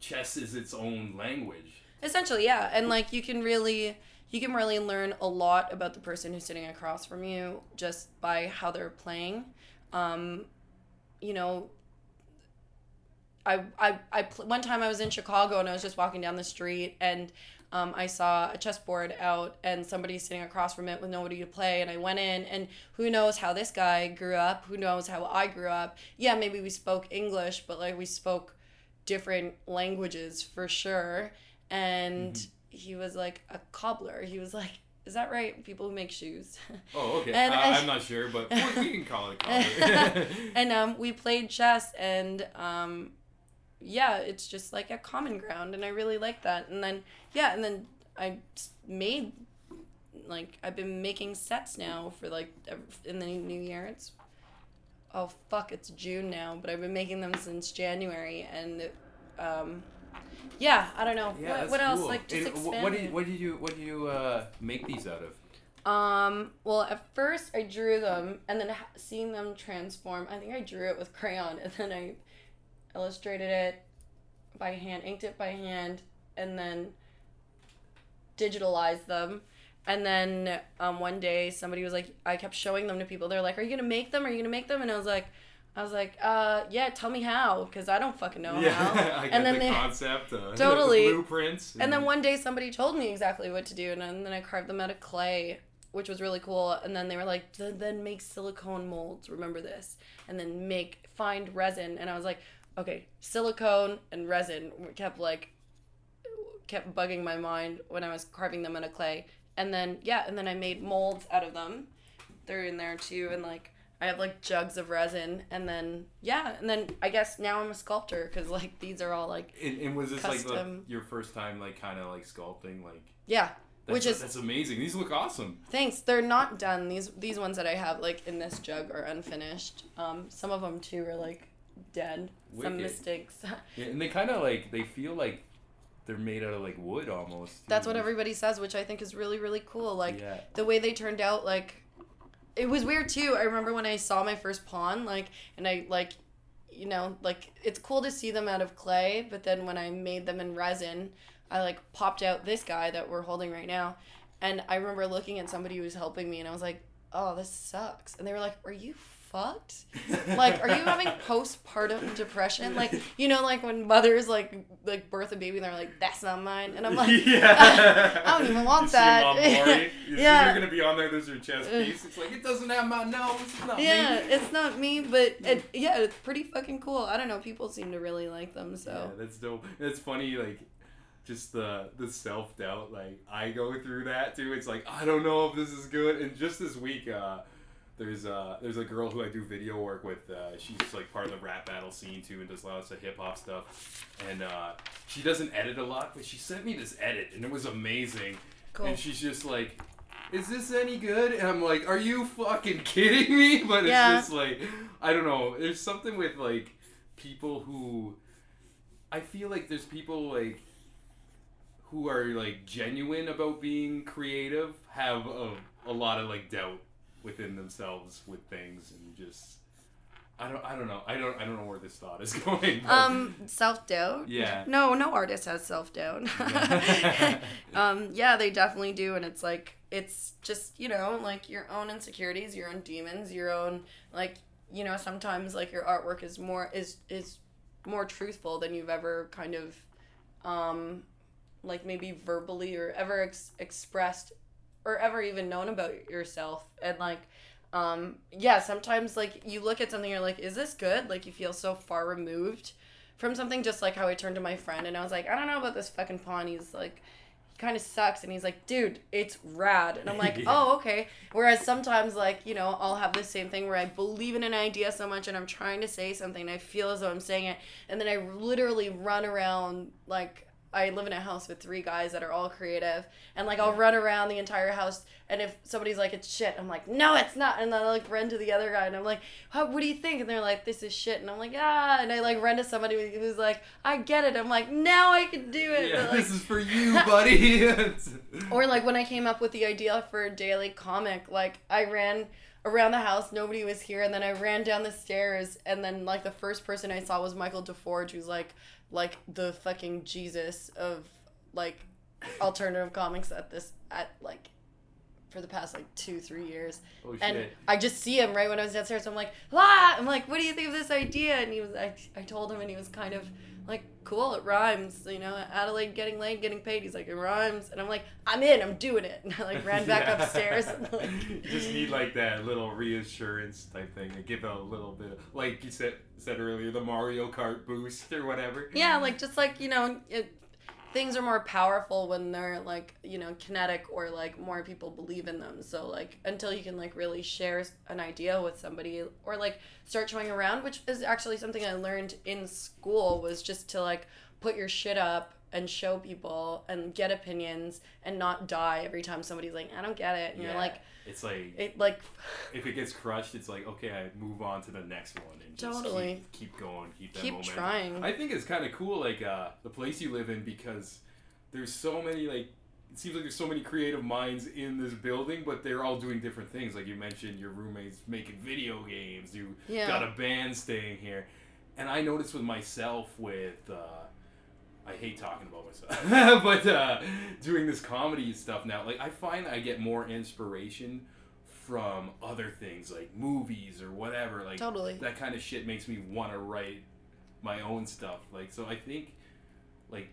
chess is its own language. Essentially, yeah. And like you can really you can really learn a lot about the person who's sitting across from you just by how they're playing. Um, you know, I I I pl- one time I was in Chicago and I was just walking down the street and um, I saw a chessboard out and somebody sitting across from it with nobody to play. And I went in, and who knows how this guy grew up? Who knows how I grew up? Yeah, maybe we spoke English, but like we spoke different languages for sure. And he was like a cobbler. He was like, is that right? People who make shoes. Oh, okay. And uh, I'm not sure, but we can call it collar. and um, we played chess and um, yeah it's just like a common ground and i really like that and then yeah and then I made like i've been making sets now for like in the new year it's oh fuck it's june now but i've been making them since january and um, yeah i don't know Yeah, what, that's what else cool. like just And expand what did what did you what did you uh, make these out of? Um, well, at first I drew them, and then seeing them transform, I think I drew it with crayon, and then I illustrated it by hand, inked it by hand, and then digitalized them. And then um, one day somebody was like, I kept showing them to people. They're like, "Are you gonna make them? Are you gonna make them?" And I was like, "I was like, uh, yeah, tell me how, because I don't fucking know yeah, how." I And then the they- concept, uh, Totally. the blueprints. And then one day somebody told me exactly what to do, and then I carved them out of clay, which was really cool. And then they were like, "Then- then make silicone molds. Remember this, and then make find resin. And I was like, okay, silicone and resin kept like kept bugging my mind when I was carving them out of clay. And then yeah, and then I made molds out of them. They're in there too, and like. I have like jugs of resin, and then yeah, and then I guess now I'm a sculptor because like these are all like And, and was this like the, custom- your first time, like kind of like sculpting, like? yeah, That's, which is that's amazing. These look awesome. Thanks. They're not done. These these ones that I have like in this jug are unfinished. Um, some of them too are like dead. Some mistakes. Yeah, and they kind of like they feel like they're made out of like wood almost. That's too. what everybody says, which I think is really really cool. Like yeah. the way they turned out, like it was weird too. I remember when I saw my first pawn, like, and I like, you know, like it's cool to see them out of clay, but then when I made them in resin, I like popped out this guy that we're holding right now, and I remember looking at somebody who was helping me, and I was like, oh, this sucks, and they were like, are you fucked? like are you having postpartum depression like you know like when mothers like like birth a baby and they're like that's not mine and i'm like yeah. I don't even want you that. You Yeah. You're gonna be on there. There's your chest piece. It's like it doesn't have my nose. It's not yeah, me. it's not me, but it, yeah, it's pretty fucking cool. I don't know, people seem to really like them, Yeah, so that's dope. It's funny, like just the the self doubt. Like I go through that too. It's like I don't know if this is good. And just this week, uh, there's uh there's a girl who I do video work with. Uh, she's like part of the rap battle scene too, and does lots of hip hop stuff. And uh, she doesn't edit a lot, but she sent me this edit, and it was amazing. cool. And she's just like. Is this any good? And I'm like, are you fucking kidding me? But it's just like, I don't know. There's something with like people who I feel like there's people like who are like genuine about being creative have a, a lot of like doubt within themselves with things and just I don't I don't know I don't I don't know where this thought is going. Um, self doubt. Yeah. No, no artist has self doubt. um, yeah, they definitely do, and it's like it's just you know like your own insecurities, your own demons, your own like you know sometimes like your artwork is more is is more truthful than you've ever kind of um like maybe verbally or ever ex- expressed or ever even known about yourself. And like um yeah sometimes like you look at something you're like is this good? Like you feel so far removed from something just like how I turned to my friend and I was like I don't know about this fucking pawn. He's like he kind of sucks. And he's like dude it's rad. And I'm like Yeah. oh okay. Whereas sometimes like you know I'll have the same thing where I believe in an idea so much and I'm trying to say something and I feel as though I'm saying it. And then I literally run around like I live in a house with three guys that are all creative, and like I'll run around the entire house, and if somebody's like it's shit, I'm like no it's not, and then I like run to the other guy, and I'm like what do you think? And they're like this is shit, and I'm like ah, and I like run to somebody who's like I get it, I'm like now I can do it, yeah, but, like, this is for you, buddy. or like when I came up with the idea for a daily comic, like I ran around the house, nobody was here, and then I ran down the stairs, and then like the first person I saw was Michael DeForge, who's like like the fucking Jesus of like alternative comics at this at like for the past like two, three years. Oh shit. And I just see him right when I was downstairs. I'm like, ah! I'm like, what do you think of this idea? And he was, I, I told him, and he was kind of like, cool, it rhymes. You know, Adelaide getting laid, getting paid. He's like, it rhymes. And I'm like, I'm in, I'm doing it. And I like ran back Yeah. upstairs. And, like, you just need like that little reassurance type thing to give a little bit of, like you said said earlier, the Mario Kart boost or whatever. yeah, like just like you know, it, things are more powerful when they're like you know kinetic or like more people believe in them. So like until you can like really share an idea with somebody or like start showing around, which is actually something I learned in school was just to like put your shit up and show people and get opinions and not die every time somebody's like I don't get it and you're like It's like it like if it gets crushed, it's like okay, I move on to the next one and just Totally. keep, keep going, keep that keep momentum. trying. I think it's kind of cool, like uh, the place you live in, because there's so many like. It seems like there's so many creative minds in this building, but they're all doing different things. Like you mentioned, your roommates making video games. You Yeah. got a band staying here, and I noticed with myself with. Uh, I hate talking about myself, but uh, doing this comedy stuff now, like I find I get more inspiration from other things like movies or whatever. Like Totally. that kind of shit makes me want to write my own stuff. Like so, I think like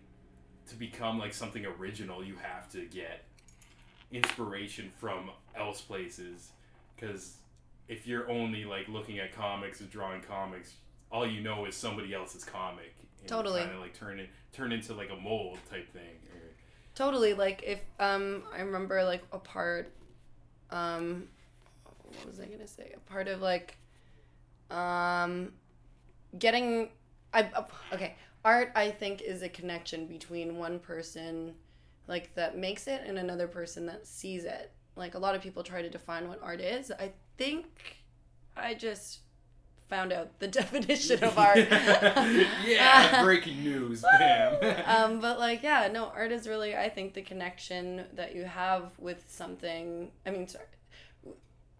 to become like something original, you have to get inspiration from else places because if you're only like looking at comics and drawing comics all you know is somebody else's comic and Totally. kind of like turn it turn into like a mold type thing Totally. Like if um I remember like a part um what was I gonna say? A part of like um getting I uh, okay. Art I think is a connection between one person like that makes it and another person that sees it. Like a lot of people try to define what art is. I think I just found out the definition of art. yeah breaking news bam um, but like, yeah, no, art is really, I think, the connection that you have with something. I mean, sorry,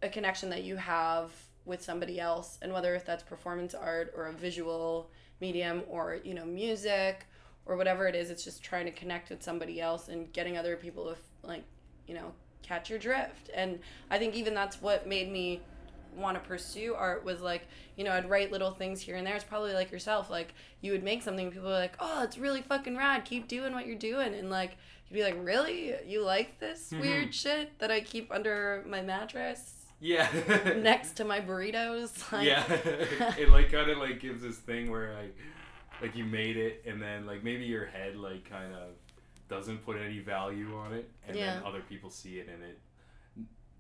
a connection that you have with somebody else, and whether if that's performance art or a visual medium or you know music or whatever it is, it's just trying to connect with somebody else and getting other people to like, you know, catch your drift. And I think even that's what made me want to pursue art was like you know i'd write little things here and there. It's probably like yourself like you would make something and people are like oh it's really fucking rad. Keep doing what you're doing. And like you'd be like really? You like this Mhm. weird shit that i keep under my mattress? Yeah. Next to my burritos? Like yeah. It like kind of like gives this thing where like like you made it and then like maybe your head like kind of doesn't put any value on it and then other people see it and it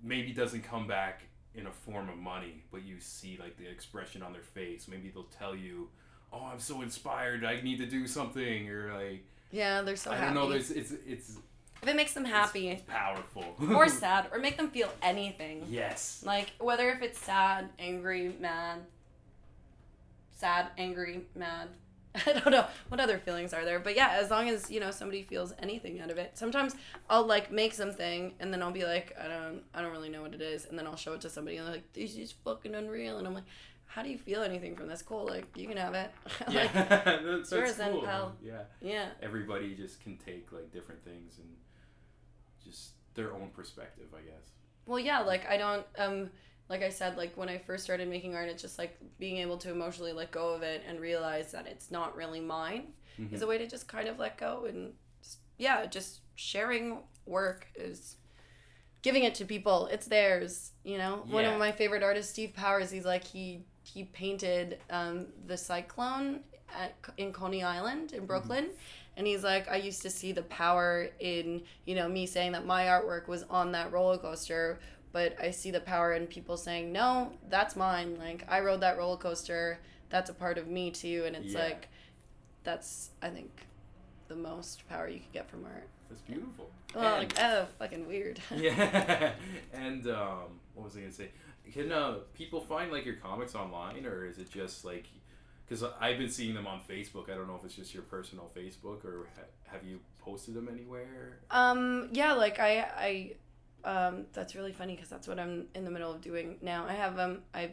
maybe doesn't come back in a form of money but you see like the expression on their face. Maybe they'll tell you oh i'm so inspired. I need to do something or like yeah they're so i happy don't know there's it's it's if it makes them happy it's powerful. or sad or make them feel anything. Yes. Like whether if it's sad, angry, mad, sad, angry, mad. I don't know what other feelings are there, but yeah, as long as you know somebody feels anything out of it. Sometimes I'll like make something and then I'll be like, I don't, I don't really know what it is, and then I'll show it to somebody and they're like, this is fucking unreal, and I'm like, how do you feel anything from this? Cool, like you can have it. yeah like, that's, that's cool. pal. yeah yeah, everybody just can take like different things and just their own perspective, I guess. Well, yeah, like I don't um like I said like when I first started making art it's just like being able to emotionally let go of it and realize that it's not really mine Mhm. is a way to just kind of let go and just, yeah, just sharing work is giving it to people. It's theirs, you know. One of my favorite artists Steve Powers, he's like he he painted um the cyclone at, in Coney Island in Brooklyn. And he's like, I used to see the power in, you know, me saying that my artwork was on that roller coaster, but I see the power in people saying, no, that's mine. Like, I rode that roller coaster. That's a part of me too. And it's Yeah. like, that's, I think, the most power you could get from art. That's beautiful. Well, And- like, oh, fucking weird. yeah. and um, what was I gonna say? Can uh, people find like your comics online, or is it just like? Because I've been seeing them on Facebook. I don't know if it's just your personal Facebook, or ha- have you posted them anywhere? Um, yeah, like I, I, um, that's really funny because that's what I'm in the middle of doing now. I have um, I've,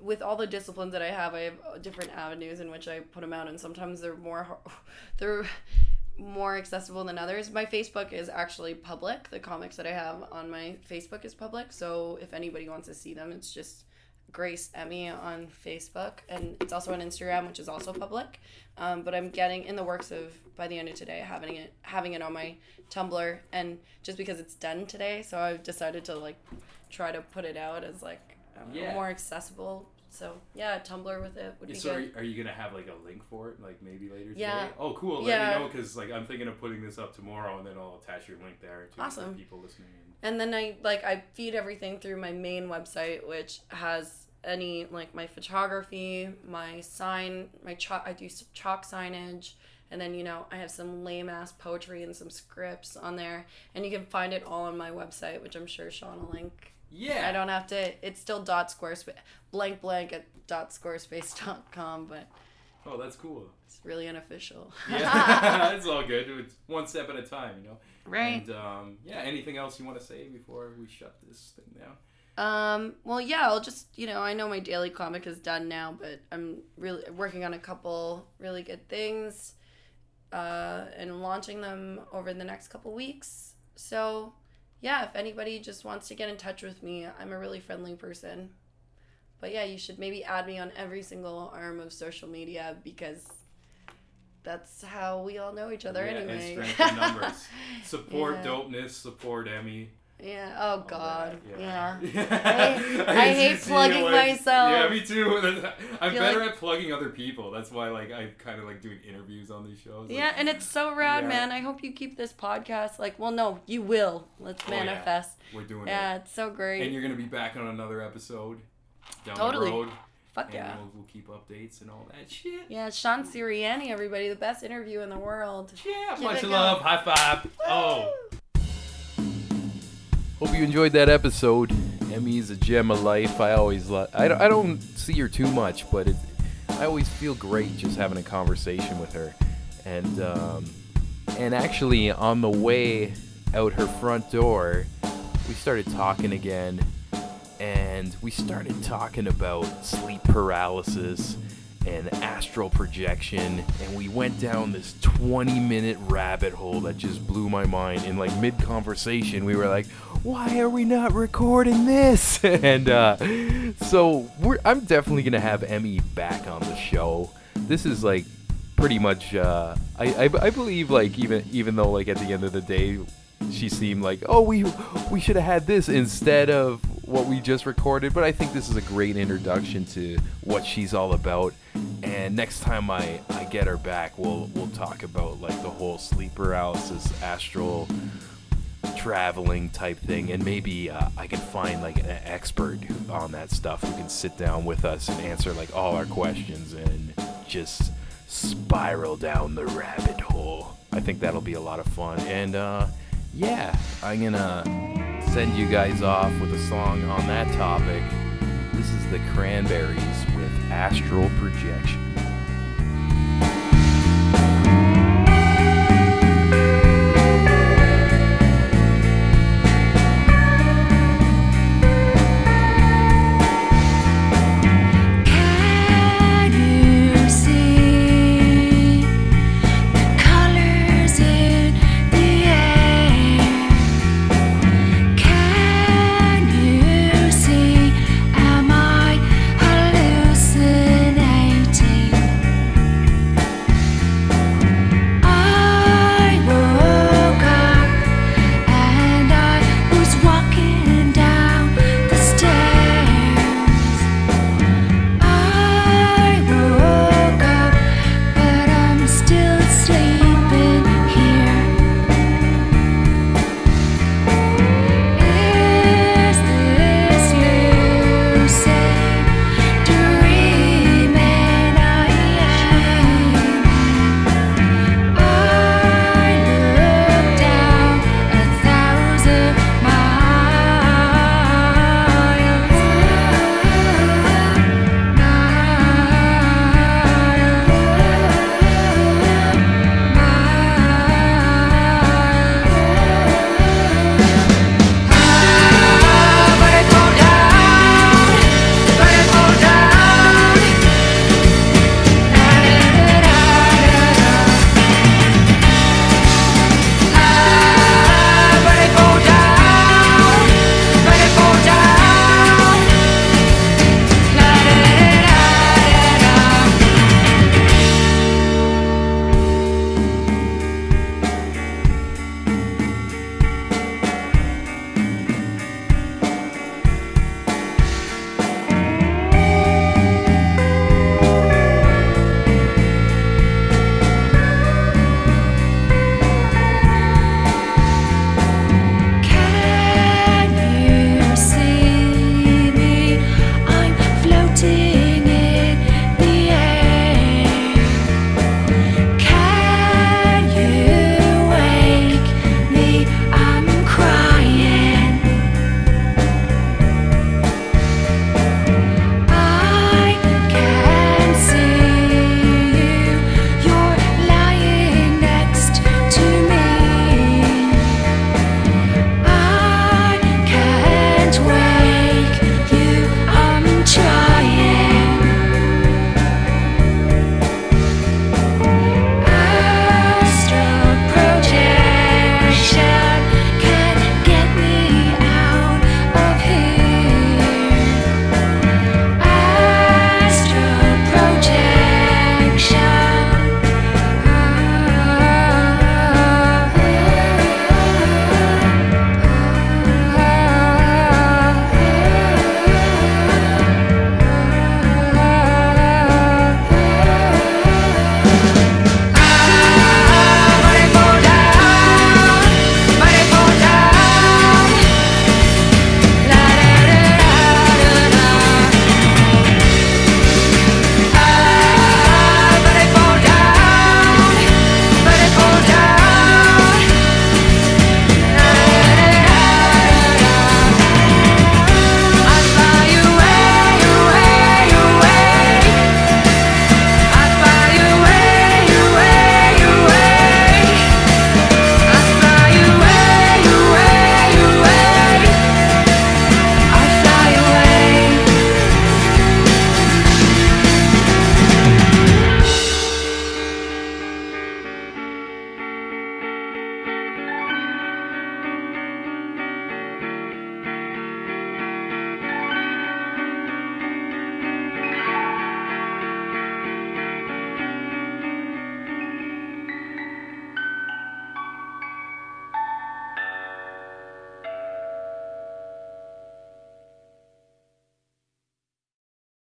with all the disciplines that I have, I have uh, different avenues in which I put them out, and sometimes they're more, they're, more accessible than others. My Facebook is actually public. The comics that I have on my Facebook is public. So if anybody wants to see them, it's just Grace Emmy on Facebook, and it's also on Instagram, which is also public. Um, but I'm getting in the works of by the end of today having it having it on my Tumblr, and just because it's done today, so I've decided to like try to put it out as like I Yeah. more accessible. So yeah, Tumblr with it would be So are good. you, are you gonna have like a link for it, like maybe later Yeah. today? Oh, cool. Let Yeah. me know because like I'm thinking of putting this up tomorrow, and then I'll attach your link there to Awesome. people listening. And then I like I feed everything through my main website, which has any like my photography, my sign, my chalk. I do chalk signage, and then you know I have some lame ass poetry and some scripts on there, and you can find it all on my website, which I'm sure Sean will link. Yeah. I don't have to. It's still dot squarespace blank blank at dot squarespace dot com, but Oh, that's cool. it's really unofficial. Yeah, it's all good. It's one step at a time, you know. right. And um, yeah, anything else you want to say before we shut this thing down? Um, well, yeah, I'll just, you know, I know my daily comic is done now, but I'm really working on a couple really good things uh, and launching them over the next couple weeks. So, yeah, if anybody just wants to get in touch with me, I'm a really friendly person. But yeah, you should maybe add me on every single arm of social media because that's how we all know each other yeah, anyway. And strength in numbers. Support Yeah. dopeness. Support Emmy. yeah. Oh God. that, yeah. I, I hate plugging myself. Yeah, me too. I'm better like- at plugging other people. That's why, like, I kind of like doing interviews on these shows. Like, Yeah, and it's so rad, Yeah. man. I hope you keep this podcast. Like, well, no, you will. Let's Oh, yeah. manifest. we're doing Yeah, it. it's so great. And you're gonna be back on another episode down Totally. the road. Fuck and yeah. we'll, we'll keep updates and all that shit. Yeah, Sean Sirianni, everybody, the best interview in the world. Yeah, Give much love. go. High five. Oh. Hope you enjoyed that episode. Emmy's a gem of life. I always love. I don't, I don't see her too much, but it, I always feel great just having a conversation with her. And um, and actually, on the way out her front door, we started talking again, and we started talking about sleep paralysis and astral projection and we went down this 20 minute rabbit hole that just blew my mind. In like mid conversation we were like why are we not recording this? And uh, so i'm definitely gonna have emmy back on the show. This is like pretty much uh, I, I i believe like even even though like at the end of the day she seemed like oh we we should have had this instead of what we just recorded but i think this is a great introduction to what she's all about. And next time i i get her back we'll we'll talk about like the whole sleep paralysis astral traveling type thing. And maybe uh, i can find like an expert on that stuff who can sit down with us and answer like all our questions and just spiral down the rabbit hole. I think that'll be a lot of fun. And uh yeah i'm gonna send you guys off with a song on that topic. This is the cranberries with astral projection